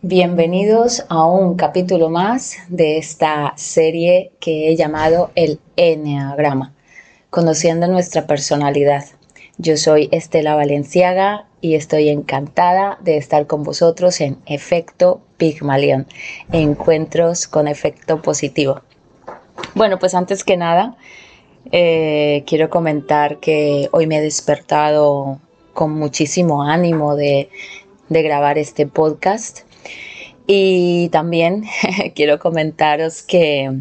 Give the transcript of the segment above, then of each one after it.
bienvenidos a un capítulo más de esta serie que he llamado el Enneagrama, conociendo nuestra personalidad. Yo soy Estela Valenciaga y estoy encantada de estar con vosotros en Efecto Pigmalión, encuentros con efecto positivo. Bueno, pues antes que nada, eh, quiero comentar que hoy me he despertado con muchísimo ánimo de, de grabar este podcast. Y también quiero comentaros que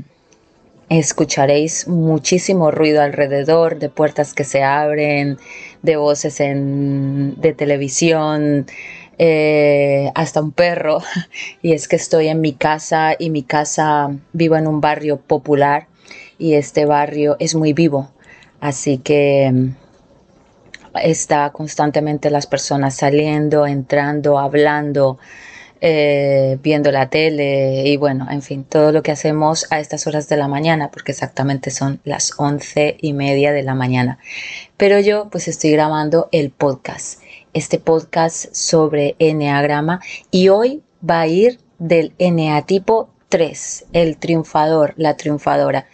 escucharéis muchísimo ruido alrededor, de puertas que se abren, de voces en, de televisión, eh, hasta un perro. Y es que estoy en mi casa y mi casa vivo en un barrio popular y este barrio es muy vivo. Así que está constantemente las personas saliendo, entrando, hablando, eh, viendo la tele y bueno, en fin, todo lo que hacemos a estas horas de la mañana, porque exactamente son las once y media de la mañana. Pero yo pues estoy grabando el podcast, este podcast sobre Enneagrama y hoy va a ir del Eneatipo 3, el triunfador, la triunfadora.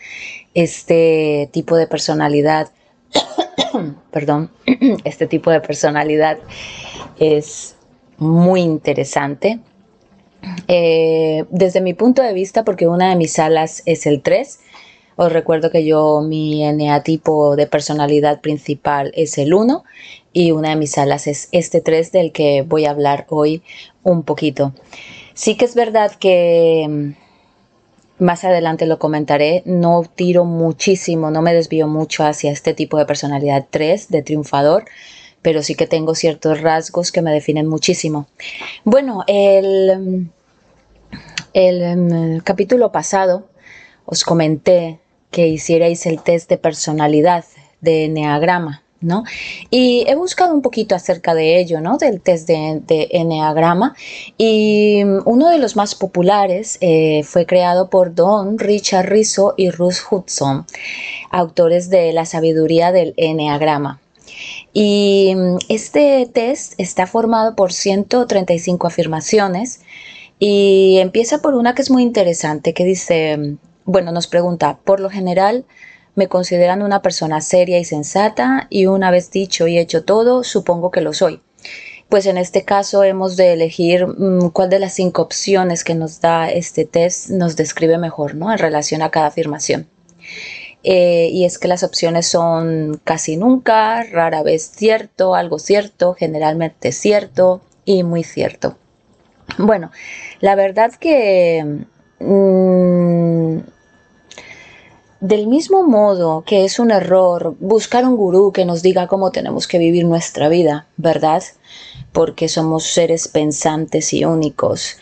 Este tipo de personalidad perdón, este tipo de personalidad es muy interesante. Eh, desde mi punto de vista, porque una de mis alas es el 3, os recuerdo que yo mi tipo de personalidad principal es el 1 y una de mis alas es este 3 del que voy a hablar hoy un poquito. Sí que es verdad que más adelante lo comentaré, no tiro muchísimo, no me desvío mucho hacia este tipo de personalidad 3 de triunfador, pero sí que tengo ciertos rasgos que me definen muchísimo. Bueno, el, el, em, capítulo pasado os comenté que hicierais el test de personalidad de Enneagrama. ¿No? Y he buscado un poquito acerca de ello, ¿no? Del test de, de Enneagrama y uno de los más populares eh, fue creado por Don Richard Rizzo y Ruth Hudson, autores de La sabiduría del Enneagrama. Y este test está formado por 135 afirmaciones y empieza por una que es muy interesante, que dice, bueno, nos pregunta, por lo general, me consideran una persona seria y sensata y una vez dicho y hecho todo, supongo que lo soy. Pues en este caso hemos de elegir mm, cuál de las cinco opciones que nos da este test nos describe mejor ¿no? en relación a cada afirmación. Eh, y es que las opciones son casi nunca, rara vez cierto, algo cierto, generalmente cierto y muy cierto. Bueno, la verdad que mm, del mismo modo que es un error buscar un gurú que nos diga cómo tenemos que vivir nuestra vida, ¿verdad? Porque somos seres pensantes y únicos.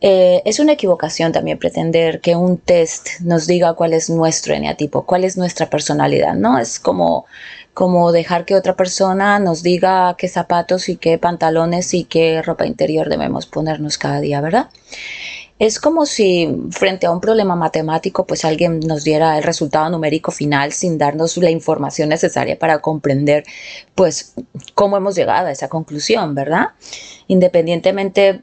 Eh, es una equivocación también pretender que un test nos diga cuál es nuestro eneatipo, cuál es nuestra personalidad, ¿no? Es como, como dejar que otra persona nos diga qué zapatos y qué pantalones y qué ropa interior debemos ponernos cada día, ¿verdad? Es como si frente a un problema matemático, pues alguien nos diera el resultado numérico final sin darnos la información necesaria para comprender, pues, cómo hemos llegado a esa conclusión, ¿verdad? Independientemente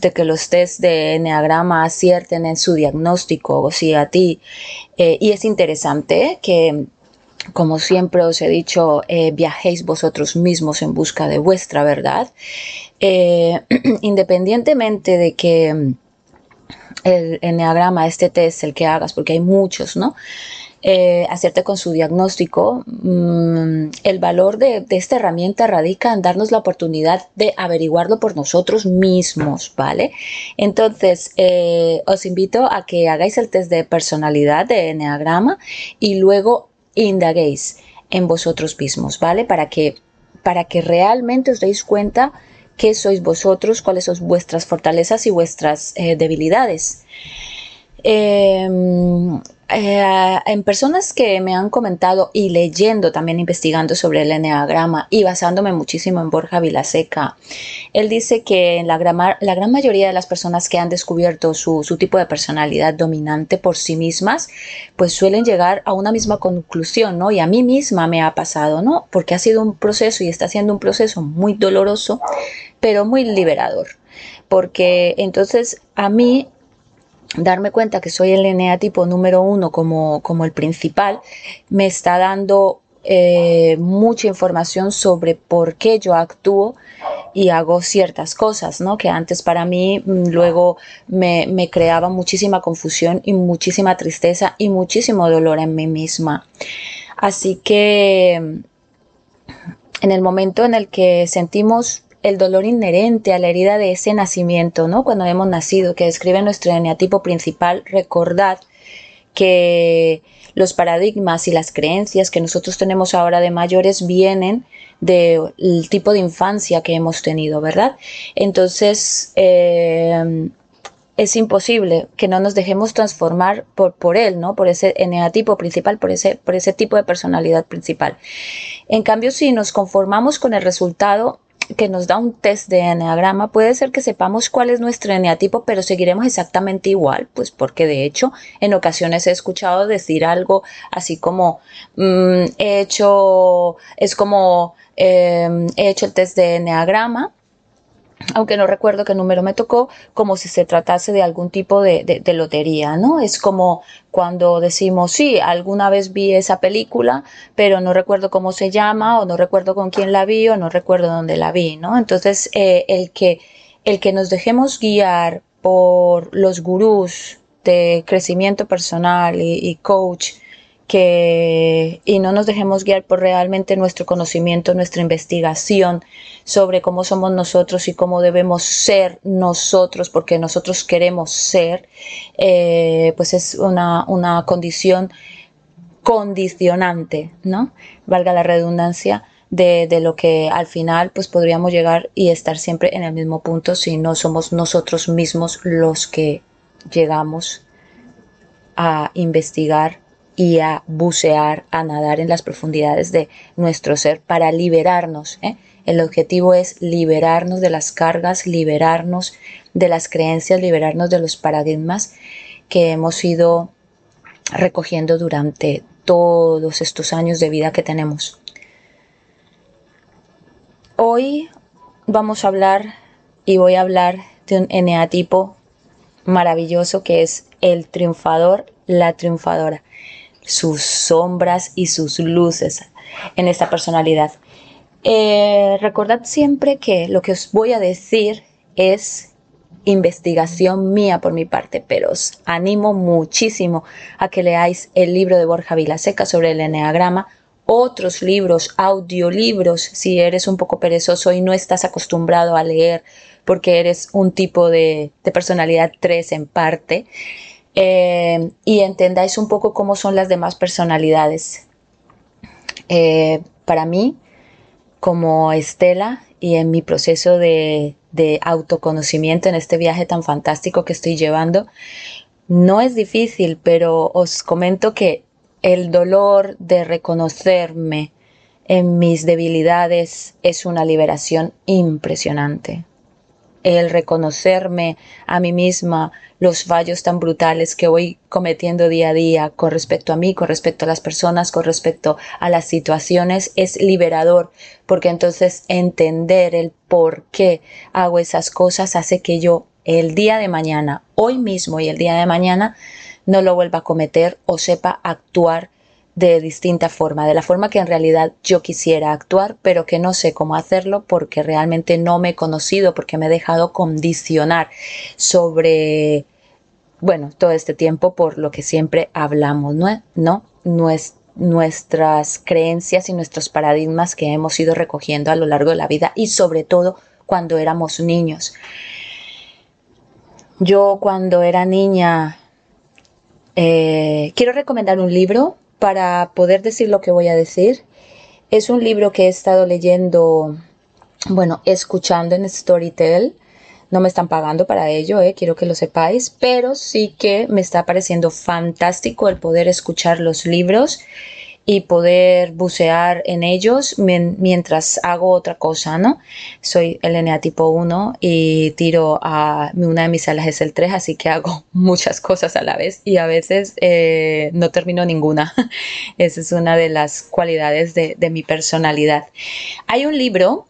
de que los test de Enneagrama acierten en su diagnóstico, o si a ti, eh, y es interesante que como siempre os he dicho, eh, viajéis vosotros mismos en busca de vuestra verdad, eh, independientemente de que el enneagrama, este test, el que hagas, porque hay muchos, ¿no? Eh, hacerte con su diagnóstico, mm, el valor de, esta herramienta radica en darnos la oportunidad de averiguarlo por nosotros mismos, ¿vale? Entonces, eh, os invito a que hagáis el test de personalidad de Enneagrama y luego indaguéis en vosotros mismos, ¿vale? Para que, para que realmente os deis cuenta qué sois vosotros, cuáles son vuestras fortalezas y vuestras eh, debilidades. Em, eh, en personas que me han comentado y leyendo, también investigando sobre el enneagrama y basándome muchísimo en Borja Vilaseca, él dice que la, la gran mayoría de las personas que han descubierto su, su, tipo de personalidad dominante por sí mismas, pues suelen llegar a una misma conclusión, ¿no? Y a mí misma me ha pasado, ¿no? Porque ha sido un proceso y está siendo un proceso muy doloroso, pero muy liberador porque entonces a mí darme cuenta que soy el eneatipo número uno como, como el principal me está dando eh, mucha información sobre por qué yo actúo y hago ciertas cosas, ¿no? Que antes para mí mm, luego me, me creaba muchísima confusión y muchísima tristeza y muchísimo dolor en mí misma. Así que mm, en el momento en el que sentimos el dolor inherente a la herida de ese nacimiento, ¿no? Cuando hemos nacido, que describe nuestro eneatipo principal, recordad que los paradigmas y las creencias que nosotros tenemos ahora de mayores vienen del tipo de infancia que hemos tenido, ¿verdad? Entonces, eh, es imposible que no nos dejemos transformar por, por él, ¿no? Por ese eneatipo principal, por ese, por ese tipo de personalidad principal. En cambio, si nos conformamos con el resultado que nos da un test de eneagrama, puede ser que sepamos cuál es nuestro eneatipo, pero seguiremos exactamente igual, pues porque de hecho en ocasiones he escuchado decir algo así como mm, he hecho, es como em, he hecho el test de eneagrama aunque no recuerdo qué número me tocó, como si se tratase de algún tipo de, lotería, ¿no? Es como cuando decimos, sí, alguna vez vi esa película, pero no recuerdo cómo se llama, o no recuerdo con quién la vi, o no recuerdo dónde la vi, ¿no? Entonces, eh, el, que, el que nos dejemos guiar por los gurús de crecimiento personal y coach, y no nos dejemos guiar por realmente nuestro conocimiento, nuestra investigación sobre cómo somos nosotros y cómo debemos ser nosotros, porque nosotros queremos ser, eh, pues es una, una condición condicionante, ¿no? Valga la redundancia. De, de, lo que al final pues podríamos llegar y estar siempre en el mismo punto si no somos nosotros mismos los que llegamos a investigar y a bucear, a nadar en las profundidades de nuestro ser para liberarnos. ¿eh? El objetivo es liberarnos de las cargas, liberarnos de las creencias, liberarnos de los paradigmas que hemos ido recogiendo durante todos estos años de vida que tenemos. Hoy vamos a hablar y voy a hablar de un eneatipo maravilloso que es el triunfador, la triunfadora sus sombras y sus luces en esta personalidad. Eh, recordad siempre que lo que os voy a decir es investigación mía por mi parte, pero os animo muchísimo a que leáis el libro de Borja Vilaseca sobre el eneagrama, otros libros, audiolibros, si eres un poco perezoso y no estás acostumbrado a leer porque eres un tipo de, de personalidad 3 en parte, eh, y entendáis un poco cómo son las demás personalidades. Eh, para mí, como Estela y en mi proceso de, de autoconocimiento en este viaje tan fantástico que estoy llevando, no es difícil, pero os comento que el dolor de reconocerme en mis debilidades es una liberación impresionante el reconocerme a mí misma los fallos tan brutales que voy cometiendo día a día con respecto a mí, con respecto a las personas, con respecto a las situaciones, es liberador, porque entonces entender el por qué hago esas cosas hace que yo el día de mañana, hoy mismo y el día de mañana, no lo vuelva a cometer o sepa actuar de distinta forma, de la forma que en realidad yo quisiera actuar, pero que no sé cómo hacerlo porque realmente no me he conocido, porque me he dejado condicionar sobre, bueno, todo este tiempo por lo que siempre hablamos, ¿no? ¿No? nuestras creencias y nuestros paradigmas que hemos ido recogiendo a lo largo de la vida y sobre todo cuando éramos niños. Yo cuando era niña, eh, quiero recomendar un libro para poder decir lo que voy a decir. Es un libro que he estado leyendo, bueno, escuchando en Storytel. No me están pagando para ello, eh, quiero que lo sepáis, pero sí que me está pareciendo fantástico el poder escuchar los libros y poder bucear en ellos mientras hago otra cosa, ¿no? Soy el tipo 1 y tiro a una de mis alas es el 3, así que hago muchas cosas a la vez y a veces eh, no termino ninguna. Esa es una de las cualidades de, de mi personalidad. Hay un libro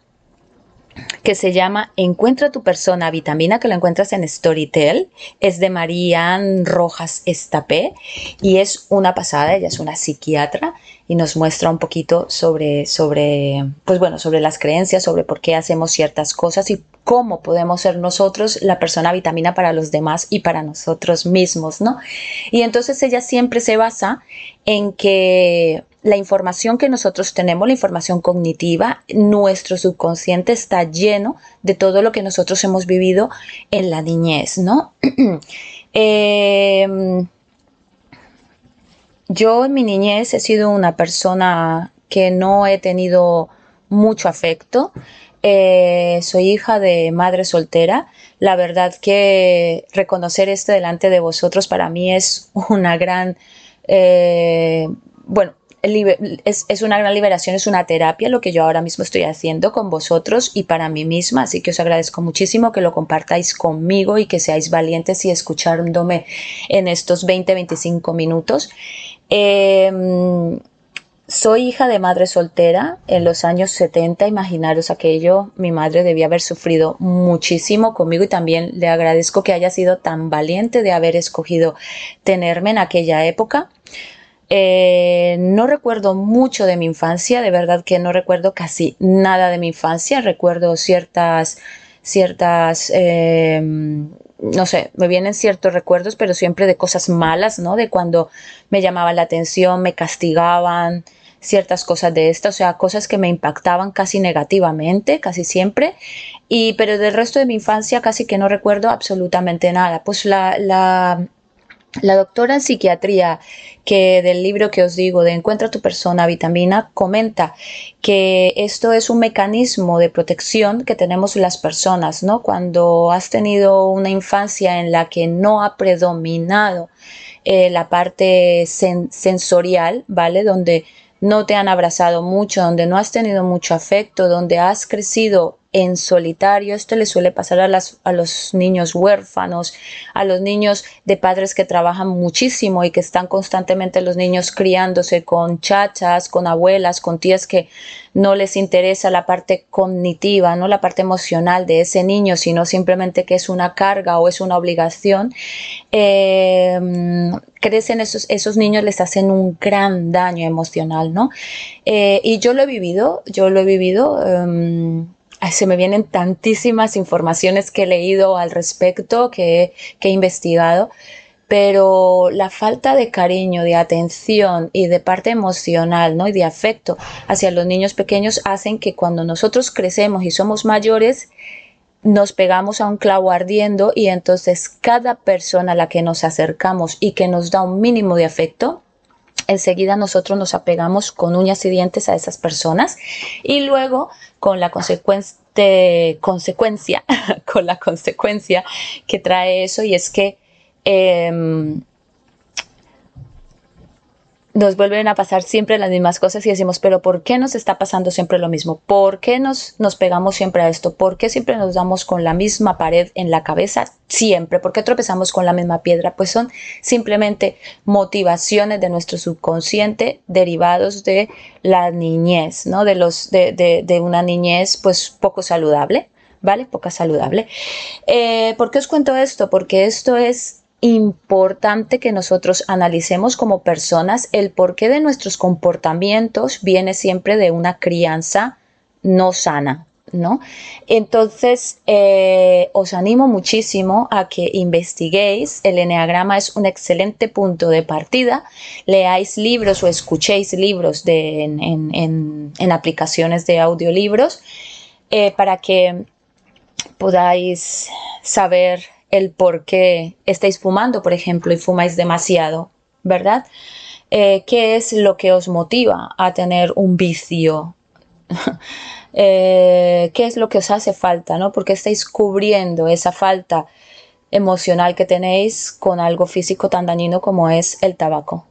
que se llama Encuentra tu persona vitamina, que lo encuentras en Storytel. Es de Marianne Rojas Estapé y es una pasada, ella es una psiquiatra y nos muestra un poquito sobre, sobre, pues bueno, sobre las creencias, sobre por qué hacemos ciertas cosas y cómo podemos ser nosotros la persona vitamina para los demás y para nosotros mismos, ¿no? Y entonces ella siempre se basa en que la información que nosotros tenemos, la información cognitiva, nuestro subconsciente está lleno de todo lo que nosotros hemos vivido en la niñez, ¿no? Em, yo en mi niñez he sido una persona que no he tenido mucho afecto. Eh, soy hija de madre soltera. La verdad que reconocer esto delante de vosotros para mí es una gran, eh, bueno, es, una gran liberación, es una terapia lo que yo ahora mismo estoy haciendo con vosotros y para mí misma, así que os agradezco muchísimo que lo compartáis conmigo y que seáis valientes y escuchándome en estos 20-25 minutos. Em, soy hija de madre soltera en los años 70, imaginaros aquello, mi madre debía haber sufrido muchísimo conmigo y también le agradezco que haya sido tan valiente de haber escogido tenerme en aquella época. Eh, no recuerdo mucho de mi infancia, de verdad que no recuerdo casi nada de mi infancia. Recuerdo ciertas, ciertas, em, no sé, me vienen ciertos recuerdos, pero siempre de cosas malas, ¿no? De cuando me llamaban la atención, me castigaban, ciertas cosas de estas, o sea, cosas que me impactaban casi negativamente, casi siempre. Y, pero del resto de mi infancia casi que no recuerdo absolutamente nada. Pues la la doctora en psiquiatría que del libro que os digo de Encuentra tu persona vitamina comenta que esto es un mecanismo de protección que tenemos las personas, ¿no? Cuando has tenido una infancia en la que no ha predominado eh, la parte sensorial, ¿vale? Donde no te han abrazado mucho, donde no has tenido mucho afecto, donde has crecido en solitario. Esto le suele pasar a, las, a los niños huérfanos, a los niños de padres que trabajan muchísimo y que están constantemente los niños criándose con chachas, con abuelas, con tías que no les interesa la parte cognitiva, no la parte emocional de ese niño, sino simplemente que es una carga o es una obligación. Em, crecen esos, esos niños les hacen un gran daño emocional, ¿no? Eh, y yo lo he vivido, yo lo he vivido. Se me vienen tantísimas informaciones que he leído al respecto, que, he investigado, pero la falta de cariño, de atención y de parte emocional, ¿no? Y de afecto hacia los niños pequeños hacen que cuando nosotros crecemos y somos mayores, nos pegamos a un clavo ardiendo y entonces cada persona a la que nos acercamos y que nos da un mínimo de afecto, enseguida nosotros nos apegamos con uñas y dientes a esas personas y luego con la consecuencia con la consecuencia que trae eso y es que em, nos vuelven a pasar siempre las mismas cosas y decimos, pero ¿por qué nos está pasando siempre lo mismo? ¿Por qué nos, nos pegamos siempre a esto? ¿Por qué siempre nos damos con la misma pared en la cabeza? Siempre. ¿Por qué tropezamos con la misma piedra? Pues son simplemente motivaciones de nuestro subconsciente derivados de la niñez, ¿no? De, los, de, de, de una niñez pues poco saludable. ¿Vale? Poca saludable. Eh, ¿Por qué os cuento esto? Porque esto es importante que nosotros analicemos como personas el porqué de nuestros comportamientos viene siempre de una crianza no sana, ¿no? Entonces, eh, os animo muchísimo a que investiguéis. El Enneagrama es un excelente punto de partida. Leáis libros o escuchéis libros de, en, aplicaciones de audiolibros eh, para que podáis saber el por qué estáis fumando, por ejemplo, y fumáis demasiado, ¿verdad? Eh, ¿Qué es lo que os motiva a tener un vicio? Eh, ¿Qué es lo que os hace falta? ¿no? Porque estáis cubriendo esa falta emocional que tenéis con algo físico tan dañino como es el tabaco.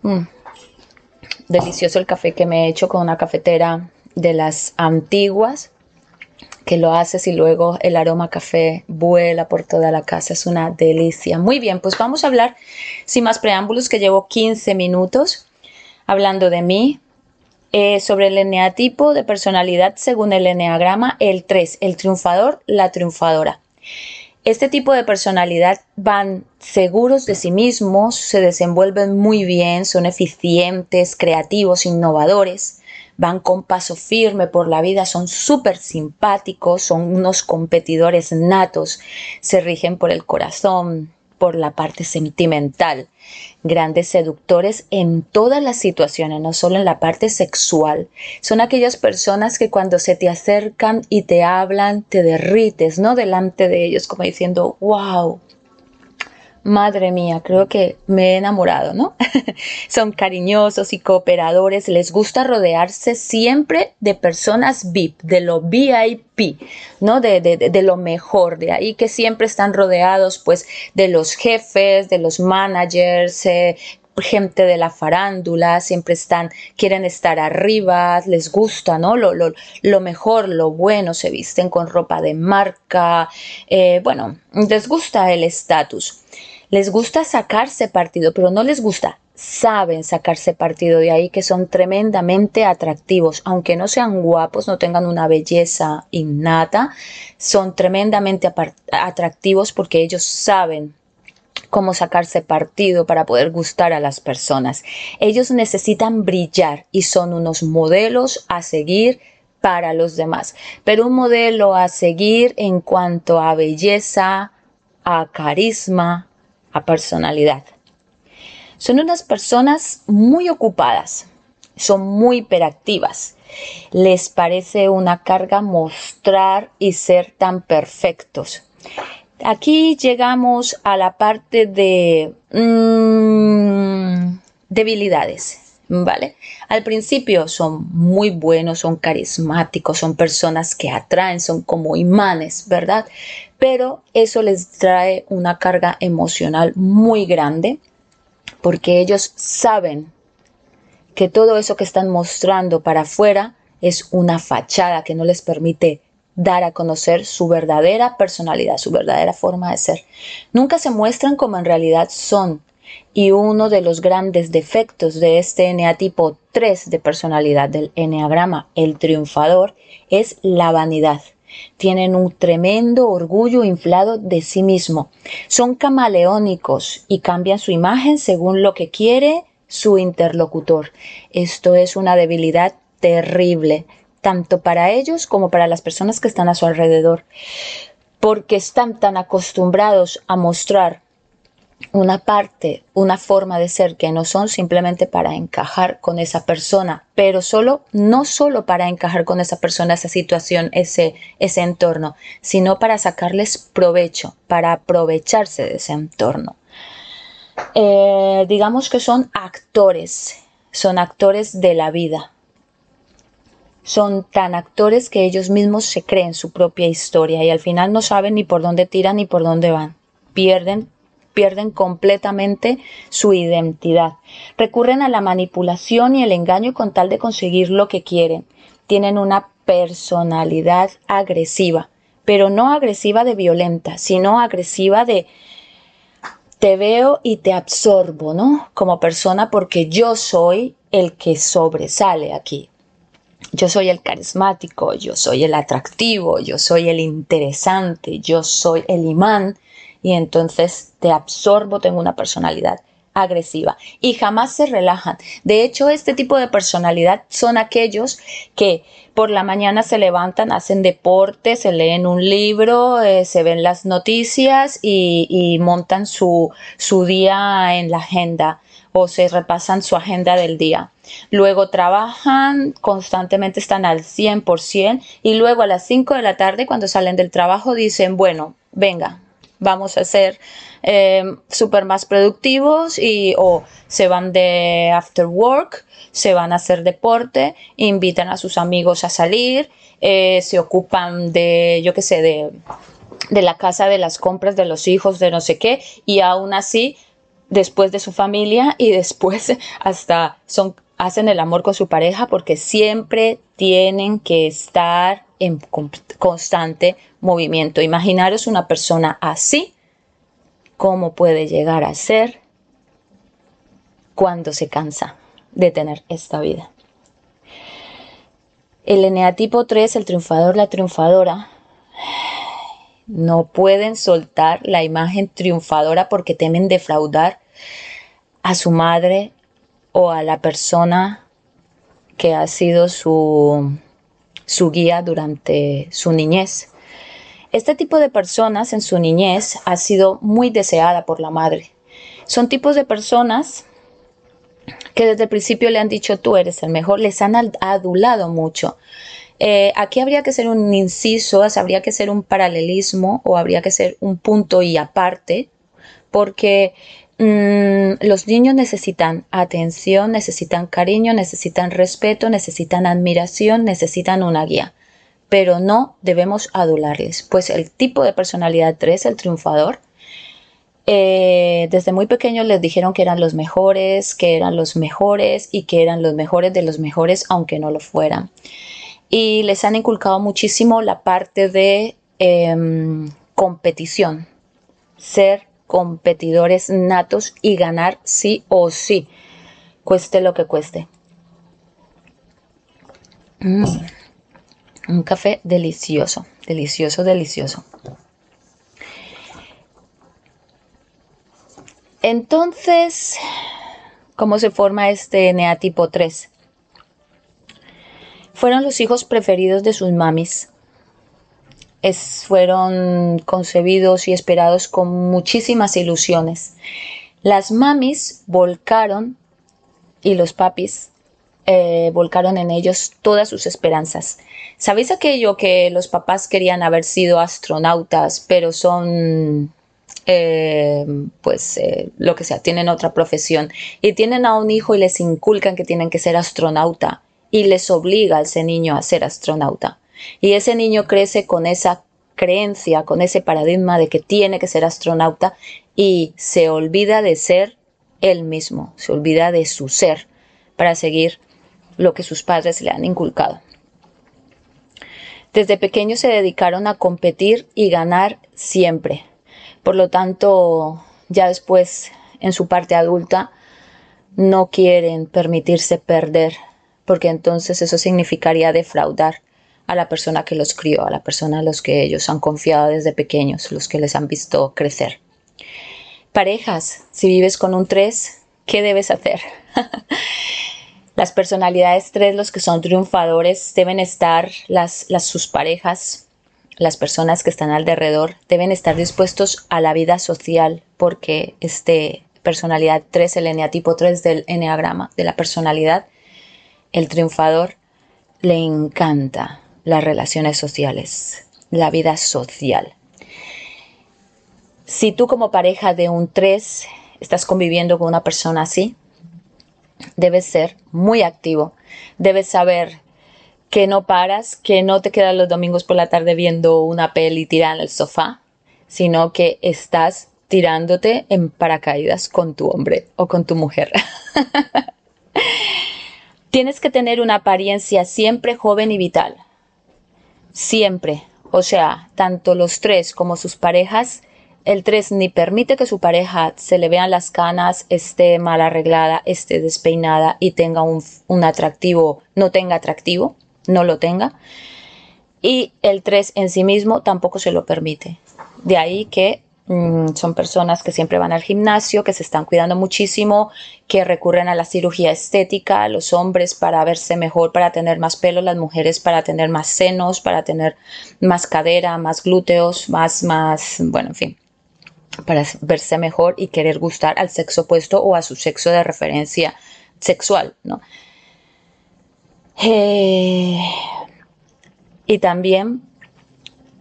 Mm. Delicioso el café que me he hecho con una cafetera de las antiguas que lo haces y luego el aroma café vuela por toda la casa. Es una delicia. Muy bien, pues vamos a hablar sin más preámbulos, que llevo 15 minutos hablando de mí. Eh, sobre el eneatipo de personalidad según el eneagrama, el 3, el triunfador, la triunfadora. Este tipo de personalidad van seguros de sí mismos, se desenvuelven muy bien, son eficientes, creativos, innovadores, van con paso firme por la vida, son súper simpáticos, son unos competidores natos, se rigen por el corazón, por la parte sentimental, grandes seductores en todas las situaciones, no solo en la parte sexual. Son aquellas personas que cuando se te acercan y te hablan, te derrites, ¿no? Delante de ellos, como diciendo, wow, madre mía, creo que me he enamorado, ¿no? Son cariñosos y cooperadores, les gusta rodearse siempre de personas VIP, de lo VIP, ¿no? De, lo mejor, de ahí que siempre están rodeados pues de los jefes, de los managers, eh, gente de la farándula, siempre están, quieren estar arriba, les gusta, ¿no? Lo mejor, lo bueno, se visten con ropa de marca, eh, bueno, les gusta el estatus. Les gusta sacarse partido, pero no les gusta, saben sacarse partido de ahí que son tremendamente atractivos, aunque no sean guapos, no tengan una belleza innata, son tremendamente atractivos porque ellos saben cómo sacarse partido para poder gustar a las personas. Ellos necesitan brillar y son unos modelos a seguir para los demás, pero un modelo a seguir en cuanto a belleza, a carisma, a personalidad. Son unas personas muy ocupadas, son muy hiperactivas. Les parece una carga mostrar y ser tan perfectos. Aquí llegamos a la parte de mm, debilidades. ¿Vale? Al principio son muy buenos, son carismáticos, son personas que atraen, son como imanes, ¿verdad? Pero eso les trae una carga emocional muy grande porque ellos saben que todo eso que están mostrando para afuera es una fachada que no les permite dar a conocer su verdadera personalidad, su verdadera forma de ser. Nunca se muestran como en realidad son y uno de los grandes defectos de este eneatipo 3 de personalidad del eneagrama, el triunfador, es la vanidad. Tienen un tremendo orgullo inflado de sí mismo. Son camaleónicos y cambian su imagen según lo que quiere su interlocutor. Esto es una debilidad terrible, tanto para ellos como para las personas que están a su alrededor, porque están tan acostumbrados a mostrar una parte, una forma de ser que no son simplemente para encajar con esa persona, pero solo, no solo para encajar con esa persona, esa situación, ese, ese entorno, sino para sacarles provecho, para aprovecharse de ese entorno. Eh, digamos que son actores, son actores de la vida. Son tan actores que ellos mismos se creen su propia historia y al final no saben ni por dónde tiran ni por dónde van. Pierden pierden completamente su identidad. Recurren a la manipulación y el engaño con tal de conseguir lo que quieren. Tienen una personalidad agresiva, pero no agresiva de violenta, sino agresiva de te veo y te absorbo, ¿no? Como persona porque yo soy el que sobresale aquí. Yo soy el carismático, yo soy el atractivo, yo soy el interesante, yo soy el imán y entonces te absorbo, tengo una personalidad agresiva y jamás se relajan. De hecho, este tipo de personalidad son aquellos que por la mañana se levantan, hacen deporte, se leen un libro, eh, se ven las noticias y, montan su, su día en la agenda o se repasan su agenda del día. Luego trabajan, constantemente están al 100% y luego a las 5 de la tarde cuando salen del trabajo dicen, bueno, venga, vamos a ser eh, súper más productivos y o se van de after work, se van a hacer deporte, invitan a sus amigos a salir, eh, se ocupan de, yo qué sé, de, de la casa, de las compras de los hijos, de no sé qué, y aún así después de su familia y después hasta son hacen el amor con su pareja porque siempre tienen que estar en constante movimiento. Imaginaros una persona así, cómo puede llegar a ser cuando se cansa de tener esta vida. El eneatipo 3, el triunfador, la triunfadora, no pueden soltar la imagen triunfadora porque temen defraudar a su madre o a la persona que ha sido su, su guía durante su niñez. Este tipo de personas en su niñez ha sido muy deseada por la madre. Son tipos de personas que desde el principio le han dicho tú eres el mejor, les han adulado mucho. Eh, aquí habría que ser un inciso, habría que ser un paralelismo o habría que ser un punto y aparte, porque mm, los niños necesitan atención, necesitan cariño, necesitan respeto, necesitan admiración, necesitan una guía, pero no debemos adularles, pues el tipo de personalidad 3, el triunfador, eh, desde muy pequeños les dijeron que eran los mejores, que eran los mejores y que eran los mejores de los mejores, aunque no lo fueran. Y les han inculcado muchísimo la parte de em, competición, ser competidores natos y ganar sí o sí, cueste lo que cueste. Mm. Un café delicioso, delicioso, delicioso. Entonces, ¿cómo se forma este neatipo 3? Fueron los hijos preferidos de sus mamis. Fueron concebidos y esperados con muchísimas ilusiones. Las mamis volcaron y los papis eh, volcaron en ellos todas sus esperanzas. ¿Sabéis aquello que los papás querían haber sido astronautas, pero son eh, pues eh, lo que sea, tienen otra profesión y tienen a un hijo y les inculcan que tienen que ser astronauta y les obliga a ese niño a ser astronauta. Y ese niño crece con esa creencia, con ese paradigma de que tiene que ser astronauta y se olvida de ser él mismo, se olvida de su ser para seguir lo que sus padres le han inculcado. Desde pequeños se dedicaron a competir y ganar siempre. Por lo tanto, ya después, en su parte adulta, no quieren permitirse perder, porque entonces eso significaría defraudar a la persona que los crió, a la persona a los que ellos han confiado desde pequeños, los que les han visto crecer. Parejas, si vives con un 3, ¿qué debes hacer? las personalidades 3, los que son triunfadores, deben estar, las, sus parejas las personas que están alrededor deben estar dispuestos a la vida social porque este personalidad 3, el eneatipo 3 del eneagrama, de la personalidad, el triunfador, le encanta las relaciones sociales, la vida social. Si tú como pareja de un 3 estás conviviendo con una persona así, debes ser muy activo, debes saber que no paras, que no te quedas los domingos por la tarde viendo una peli tirada en el sofá, sino que estás tirándote en paracaídas con tu hombre o con tu mujer. Tienes que tener una apariencia siempre joven y vital. Siempre. O sea, tanto los tres como sus parejas, el tres ni permite que su pareja se le vean las canas, esté mal arreglada, esté despeinada y tenga un, atractivo, no tenga atractivo no lo tenga. Y el 3 en sí mismo tampoco se lo permite. De ahí que mm, son personas que siempre van al gimnasio, que se están cuidando muchísimo, que recurren a la cirugía estética, los hombres para verse mejor, para tener más pelo, las mujeres para tener más senos, para tener más cadera, más glúteos, más, más, bueno, en fin, para verse mejor y querer gustar al sexo opuesto o a su sexo de referencia sexual, ¿no? Eh, y también,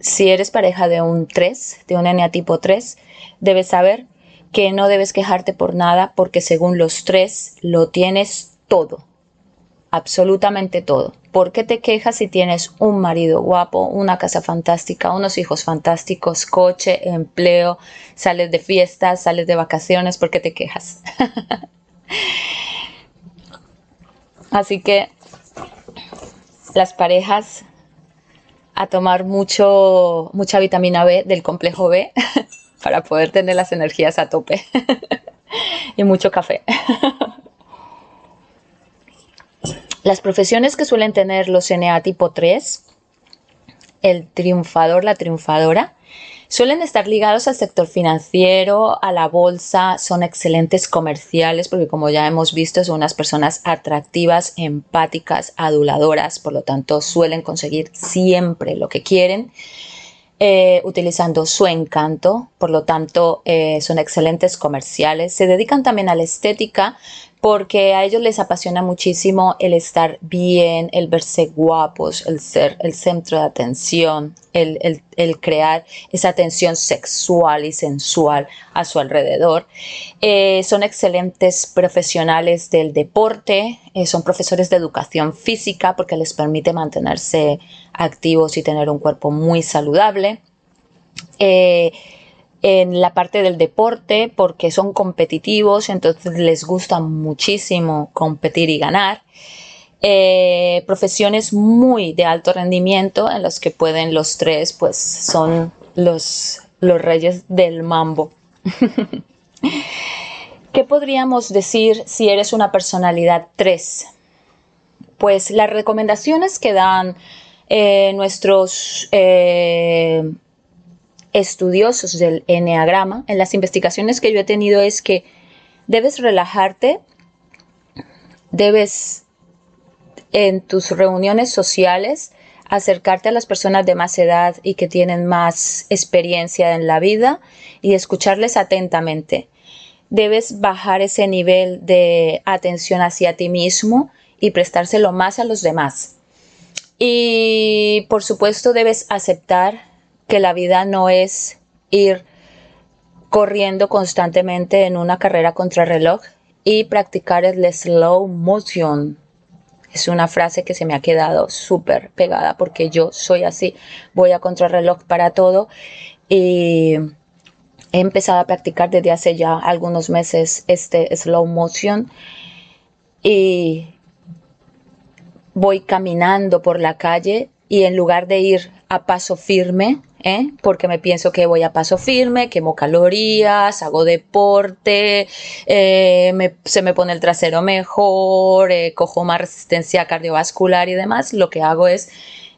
si eres pareja de un 3, de un eneatipo 3, debes saber que no debes quejarte por nada porque según los 3 lo tienes todo, absolutamente todo. ¿Por qué te quejas si tienes un marido guapo, una casa fantástica, unos hijos fantásticos, coche, empleo, sales de fiestas, sales de vacaciones? ¿Por qué te quejas? Así que las parejas a tomar mucho, mucha vitamina B del complejo B para poder tener las energías a tope y mucho café. Las profesiones que suelen tener los NA tipo 3, el triunfador, la triunfadora, Suelen estar ligados al sector financiero, a la bolsa, son excelentes comerciales porque como ya hemos visto son unas personas atractivas, empáticas, aduladoras, por lo tanto suelen conseguir siempre lo que quieren. Eh, utilizando su encanto, por lo tanto eh, son excelentes comerciales. Se dedican también a la estética, porque a ellos les apasiona muchísimo el estar bien, el verse guapos, el ser el centro de atención, el, crear esa atención sexual y sensual a su alrededor. Eh, son excelentes profesionales del deporte, eh, son profesores de educación física porque les permite mantenerse activos y tener un cuerpo muy saludable. Eh, en la parte del deporte porque son competitivos, entonces les gusta muchísimo competir y ganar. Eh, profesiones muy de alto rendimiento en las que pueden los tres, pues son los, los reyes del mambo. ¿Qué podríamos decir si eres una personalidad 3? Pues las recomendaciones que dan eh, nuestros eh, estudiosos del enneagrama, en las investigaciones que yo he tenido es que debes relajarte, debes en tus reuniones sociales acercarte a las personas de más edad y que tienen más experiencia en la vida y escucharles atentamente. Debes bajar ese nivel de atención hacia ti mismo y prestárselo más a los demás. Y por supuesto debes aceptar que la vida no es ir corriendo constantemente en una carrera contrarreloj y practicar el slow motion. Es una frase que se me ha quedado súper pegada porque yo soy así, voy a contrarreloj para todo y he empezado a practicar desde hace ya algunos meses este slow motion y voy caminando por la calle y en lugar de ir a paso firme, ¿eh? porque me pienso que voy a paso firme, quemo calorías, hago deporte, eh, se me pone el trasero mejor, eh, cojo más resistencia cardiovascular y demás, lo que hago es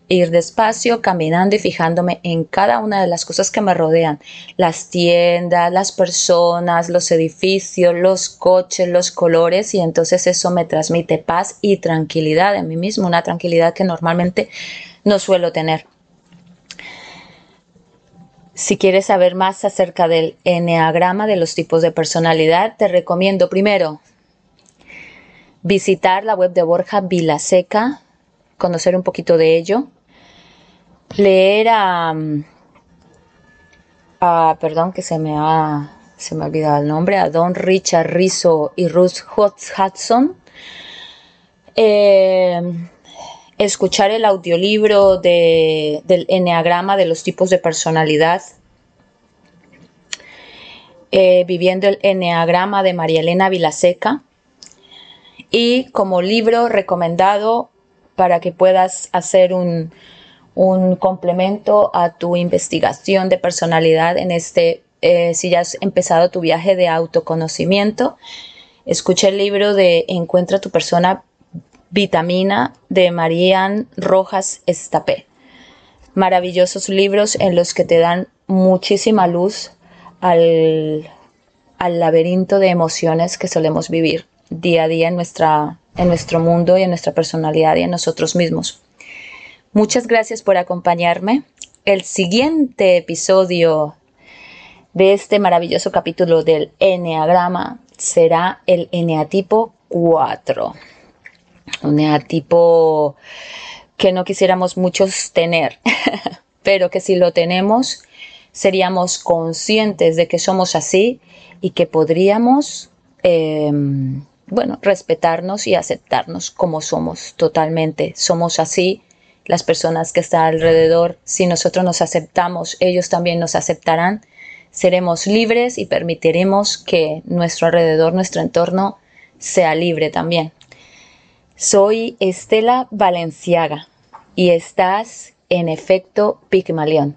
ir despacio, caminando y fijándome en cada una de las cosas que me rodean, las tiendas, las personas, los edificios, los coches, los colores y entonces eso me transmite paz y tranquilidad en mí mismo, una tranquilidad que normalmente no suelo tener. Si quieres saber más acerca del enneagrama de los tipos de personalidad, te recomiendo primero visitar la web de Borja Vilaseca, conocer un poquito de ello, leer a, perdón que se me ha se me ha olvidado el nombre, a Don Richard Rizzo y Ruth Hudson. Eh, escuchar el audiolibro de, del Enneagrama de los tipos de personalidad, eh, Viviendo el Enneagrama de María Elena Vilaseca y como libro recomendado para que puedas hacer un, un complemento a tu investigación de personalidad en este, eh, si ya has empezado tu viaje de autoconocimiento, escucha el libro de Encuentra tu persona Vitamina de Marían Rojas Estapé. Maravillosos libros en los que te dan muchísima luz al, al laberinto de emociones que solemos vivir día a día en, nuestra, en nuestro mundo y en nuestra personalidad y en nosotros mismos. Muchas gracias por acompañarme. El siguiente episodio de este maravilloso capítulo del Enneagrama será el Eneatipo 4 un tipo que no quisiéramos muchos tener, pero que si lo tenemos, seríamos conscientes de que somos así y que podríamos, em, bueno, respetarnos y aceptarnos como somos totalmente. Somos así, las personas que están alrededor, si nosotros nos aceptamos, ellos también nos aceptarán, seremos libres y permitiremos que nuestro alrededor, nuestro entorno, sea libre también. Soy Estela Valenciaga y estás en efecto Pigmalión.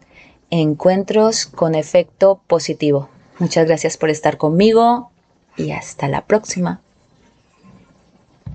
Encuentros con efecto positivo. Muchas gracias por estar conmigo y hasta la próxima.